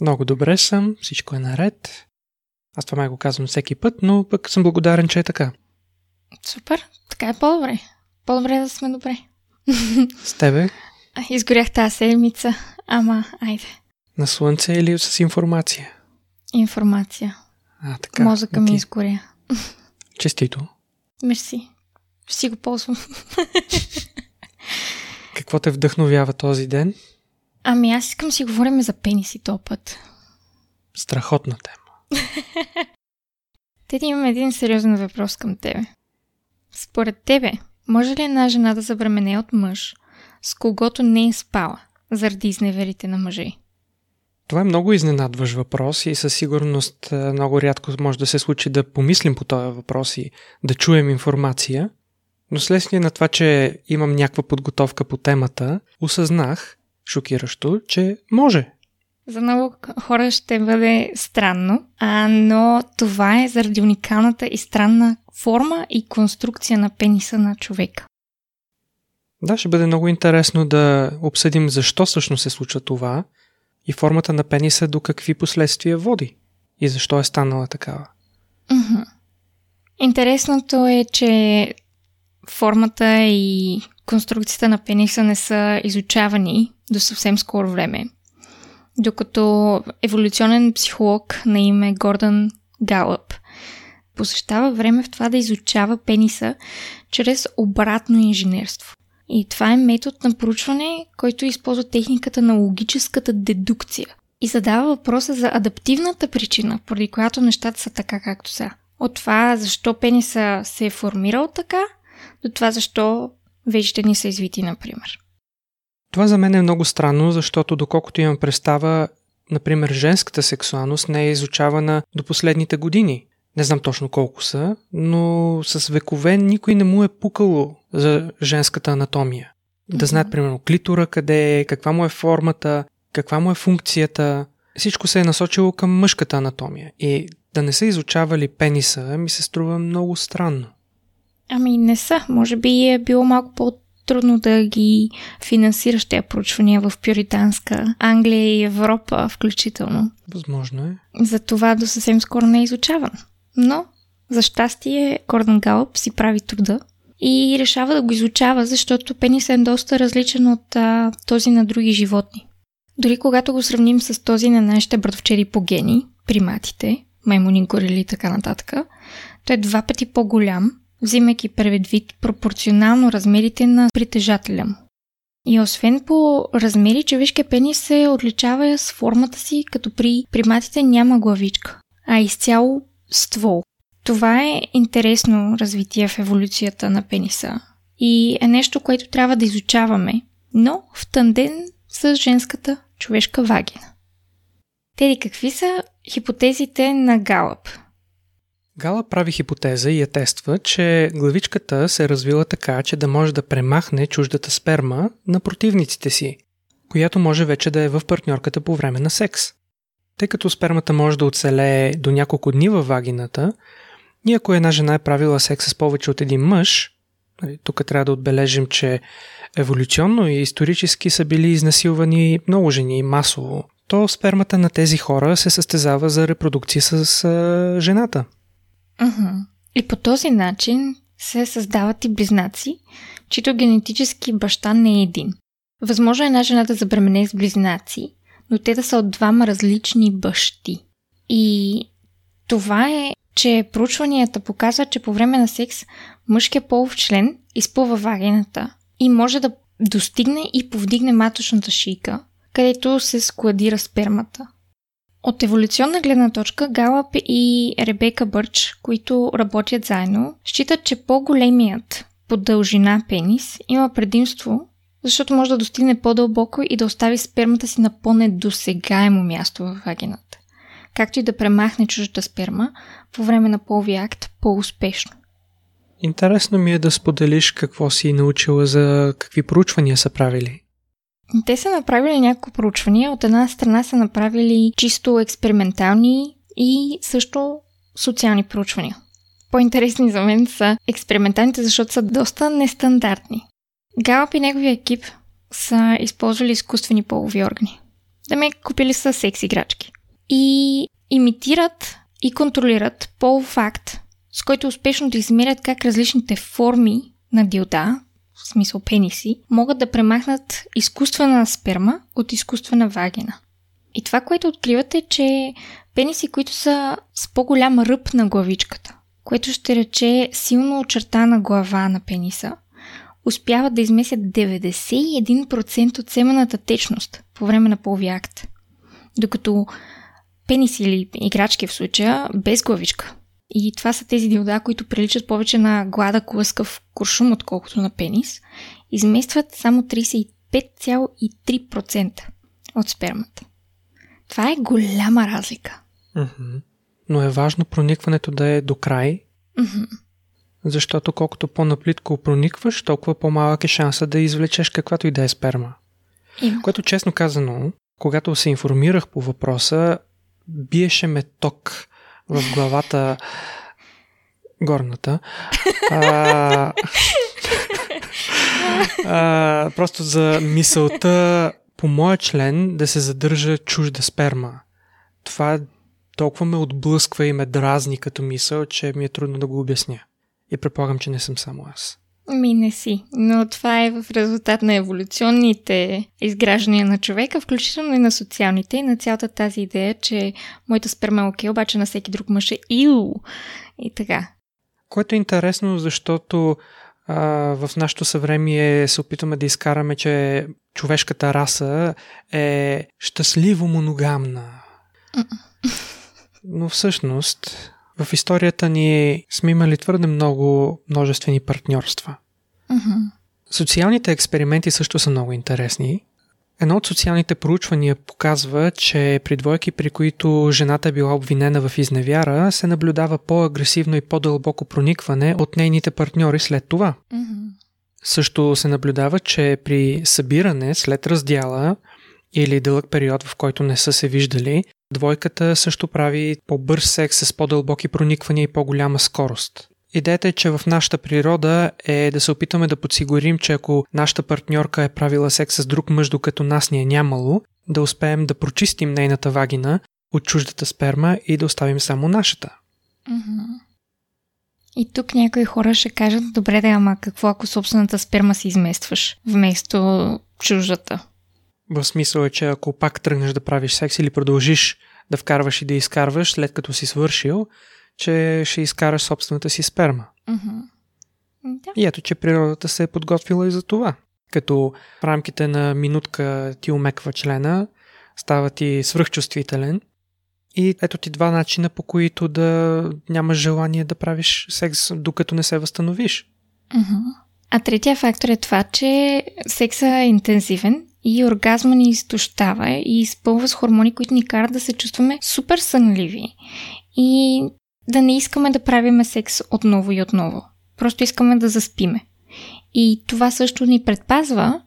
Много добре съм, всичко е наред. Аз това май го казвам всеки път, но пък съм благодарен, че е така. Супер! Така е по-добре. По-добре да сме добре. С тебе? Изгорях тази седмица, ама айде. На слънце или с информация? Информация. А, така. Мозъка ми изгоря. Честито. Мерси. Ще си го ползвам. Какво те вдъхновява този ден? Ами аз искам си говорим за пениси този път. Страхотна тема. Теди, имам един сериозен въпрос към тебе. Според тебе, може ли една жена да забремене от мъж, с когото не е спала, заради изневерите на мъже? Това е много изненадващ въпрос и със сигурност а, много рядко може да се случи да помислим по този въпрос и да чуем информация. Но следствие на това, че имам някаква подготовка по темата, осъзнах, шокиращо, че може. За много хора ще бъде странно, а, но това е заради уникалната и странна форма и конструкция на пениса на човека. Да, ще бъде много интересно да обсъдим защо всъщност се случва това и формата на пениса до какви последствия води и защо е станала такава. Мгм. Интересното е, че формата и конструкцията на пениса не са изучавани до съвсем скоро време. Докато еволюционен психолог на име Гордън Галъп посещава време в това да изучава пениса чрез обратно инженерство. И това е метод на проучване, който използва техниката на логическата дедукция и задава въпроса за адаптивната причина, поради която нещата са така както са. От това защо пениса се е формирал така, до това защо вежите ни са извити, например. Това за мен е много странно, защото доколкото имам представа, например, женската сексуалност не е изучавана до последните години. Не знам точно колко са, но с векове никой не му е пукало за женската анатомия. Да Мгм. знаят, примерно, клитора къде е, каква му е формата, каква му е функцията. Всичко се е насочило към мъжката анатомия. И да не са изучавали пениса ми се струва много странно. Ами не са. Може би е било малко по-трудно да ги финансираш тези проучвания в пюританска Англия и Европа включително. Възможно е. Затова до съвсем скоро не е изучаван. Но, за щастие, Гордон Галъп си прави труда и решава да го изучава, защото пенисът е доста различен от а, този на други животни. Дори когато го сравним с този на нашите братовчери по гени, приматите, маймуни, горили и така нататък, той е два пъти по-голям, взимайки предвид пропорционално размерите на притежателя му. И освен по размери, човешкия пенис се отличава с формата си, като при приматите няма главичка, а изцяло ствол. Това е интересно развитие в еволюцията на пениса и е нещо, което трябва да изучаваме, но в тандем с женската човешка вагина. Теди, какви са хипотезите на Галъп? Гала прави хипотеза и я тества, че главичката се е развила така, че да може да премахне чуждата сперма на противниците си, която може вече да е в партньорката по време на секс. Тъй като спермата може да оцелее до няколко дни във вагината, и ако една жена е правила секс с повече от един мъж, нали, тук трябва да отбележим, че еволюционно и исторически са били изнасилвани много жени масово, то спермата на тези хора се състезава за репродукция с жената. Мгм. И по този начин се създават и близнаци, чието генетически баща не е един. Възможно е една жена да забремене с близнаци, но те да са от двама различни бащи. И това е, че проучванията показват, че по време на секс мъжкият полов член изпълва вагината и може да достигне и повдигне маточната шийка, където се складира спермата. От еволюционна гледна точка Галъп и Ребека Бърч, които работят заедно, считат, че по-големият по дължина пенис има предимство, защото може да достигне по-дълбоко и да остави спермата си на по-недосегаемо място в вагината. както и да премахне чуждата сперма по време на половия акт по-успешно. Интересно ми е да споделиш какво си научила за какви проучвания са правили. Те са направили няколко проучвания. От една страна са направили чисто експериментални и също социални проучвания. По-интересни за мен са експерименталните, защото са доста нестандартни. Галап и неговия екип са използвали изкуствени полови органи. Да ме купили са секс играчки. И имитират и контролират полов акт, с който успешно да измерят как различните форми на дилда, в смисъл пениси, могат да премахнат изкуствена сперма от изкуствена вагина. И това, което откривате, е, че пениси, които са с по-голям ръб на главичката, което ще рече силно очертана глава на пениса, успяват да измесят 91% от семената течност по време на половия акт. Докато пениси или играчки в случая без главичка. И това са тези дилда, които приличат повече на гладък лъскав куршум, отколкото на пенис, изместват само 35,3% от спермата. Това е голяма разлика. Mm-hmm. Но е важно проникването да е до край, mm-hmm. защото колкото по-наплитко проникваш, толкова по-малък е шанса да извлечеш каквато и да е сперма. Има. Което честно казано, когато се информирах по въпроса, биеше ме ток в главата горната. А, а, просто за мисълта по моя член да се задържа чужда сперма. Това толкова ме отблъсква и ме дразни като мисъл, че ми е трудно да го обясня. И предполагам, че не съм само аз. Ми не си, но това е в резултат на еволюционните изграждания на човека, включително и на социалните и на цялата тази идея, че моята сперма е окей, обаче на всеки друг мъж е ил и така. Което е интересно, защото а, в нашето съвремие се опитваме да изкараме, че човешката раса е щастливо моногамна. Но всъщност в историята ни сме имали твърде много множествени партньорства. Mm-hmm. Социалните експерименти също са много интересни. Едно от социалните проучвания показва, че при двойки, при които жената е била обвинена в изневяра, се наблюдава по-агресивно и по-дълбоко проникване от нейните партньори след това. Mm-hmm. Също се наблюдава, че при събиране след раздяла или дълъг период, в който не са се виждали, двойката също прави по-бърз секс с по-дълбоки прониквания и по-голяма скорост. Идеята е, че в нашата природа е да се опитаме да подсигурим, че ако нашата партньорка е правила секс с друг мъж, докато нас ни е нямало, да успеем да прочистим нейната вагина от чуждата сперма и да оставим само нашата. И тук някои хора ще кажат, добре да, ама какво ако собствената сперма си изместваш вместо чуждата? В смисъл е, че ако пак тръгнеш да правиш секс или продължиш да вкарваш и да изкарваш след като си свършил, че ще изкараш собствената си сперма. Mm-hmm. Да. И ето, че природата се е подготвила и за това. Като в рамките на минутка ти умеква члена, става ти свръхчувствителен и ето ти два начина, по които да нямаш желание да правиш секс, докато не се възстановиш. Mm-hmm. А третия фактор е това, че секса е интензивен и оргазма ни изтощава и изпълва с хормони, които ни карат да се чувстваме супер сънливи и да не искаме да правиме секс отново и отново. Просто искаме да заспиме. И това също ни предпазва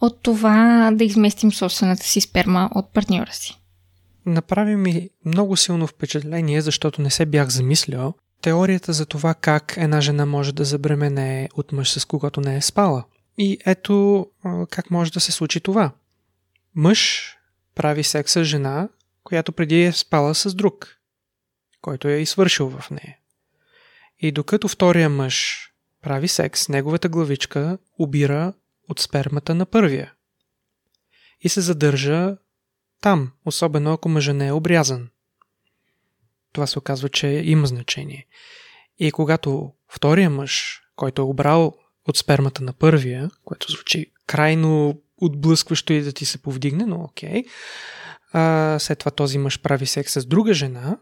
от това да изместим собствената си сперма от партньора си. Направи ми много силно впечатление, защото не се бях замислял теорията за това как една жена може да забремене от мъж с когото не е спала. И ето как може да се случи това. Мъж прави секс с жена, която преди е спала с друг, който е извършил в нея. И докато втория мъж прави секс, неговата главичка обира от спермата на първия. И се задържа там, особено ако мъжа не е обрязан. Това се оказва, че има значение. И когато втория мъж, който е обрал от спермата на първия, което звучи крайно отблъскващо и да ти се повдигне, но окей. А, след това този мъж прави секс с друга жена,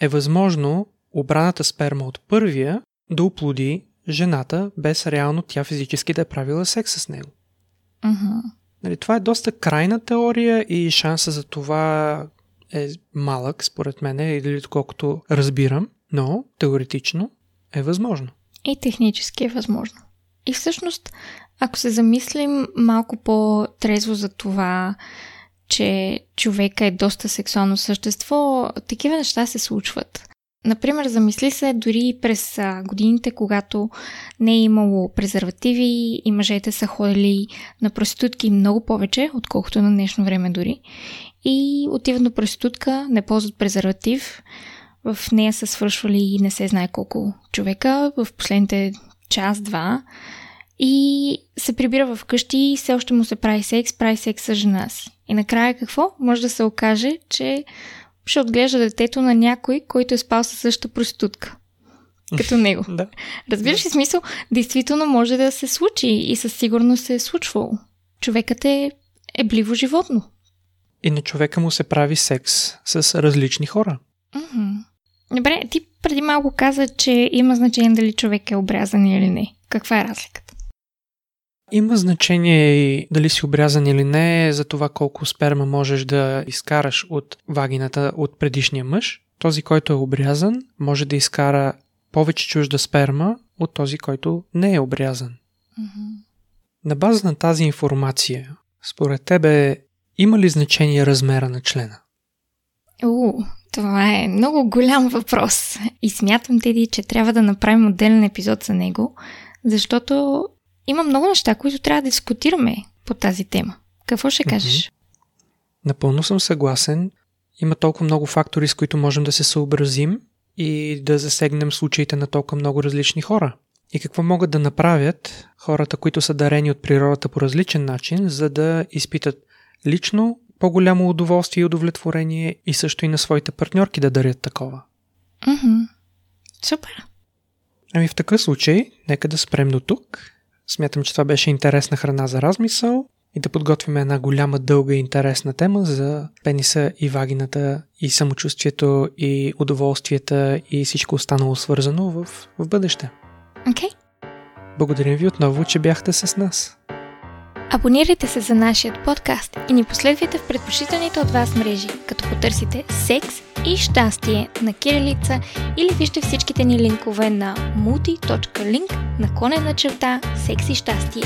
е възможно обраната сперма от първия да оплоди жената, без реално тя физически да е правила секс с него. Mm-hmm. Нали, това е доста крайна теория и шанса за това е малък, според мен, или доколкото разбирам, но теоретично е възможно. И технически е възможно. И всъщност, ако се замислим малко по-трезво за това, че човека е доста сексуално същество, такива неща се случват. Например, замисли се дори през годините, когато не е имало презервативи и мъжете са ходили на проститутки много повече, отколкото на днешно време дори. И отиват на проститутка, не ползват презерватив, в нея са свършвали и не се знае колко човека в последните час-два и се прибира в къщи и все още му се прави секс, прави секс с жена си. И накрая какво? Може да се окаже, че ще отглежда детето на някой, който е спал със същата проститутка. Като него. да. Разбираш ли смисъл? Действително може да се случи и със сигурност се е случвало. Човекът е ебливо животно. И на човека му се прави секс с различни хора. Mm-hmm. Добре, ти преди малко каза, че има значение дали човек е обрязан или не. Каква е разликата? Има значение и дали си обрязан или не за това колко сперма можеш да изкараш от вагината от предишния мъж. Този, който е обрязан, може да изкара повече чужда сперма от този, който не е обрязан. Mm-hmm. На база на тази информация, според тебе, има ли значение размера на члена? О, това е много голям въпрос. И смятам, Теди, че трябва да направим отделен епизод за него, защото има много неща, които трябва да дискутираме по тази тема. Какво ще кажеш? Напълно съм съгласен. Има толкова много фактори, с които можем да се съобразим и да засегнем случаите на толкова много различни хора. И какво могат да направят хората, които са дарени от природата по различен начин, за да изпитат лично по-голямо удоволствие и удовлетворение и също и на своите партньорки да дарят такова. Mm-hmm. Супер. Ами в такъв случай, нека да спрем до тук Смятам, че това беше интересна храна за размисъл и да подготвим една голяма, дълга и интересна тема за пениса и вагината и самочувствието и удоволствията и всичко останало свързано в, в бъдеще. Окей. Okay. Благодарим ви отново, че бяхте с нас. Абонирайте се за нашия подкаст и ни последвайте в предпочитаните от вас мрежи, като потърсите секс и щастие на кирилица или вижте всичките ни линкове на multi.link наклонена черта секс и щастие.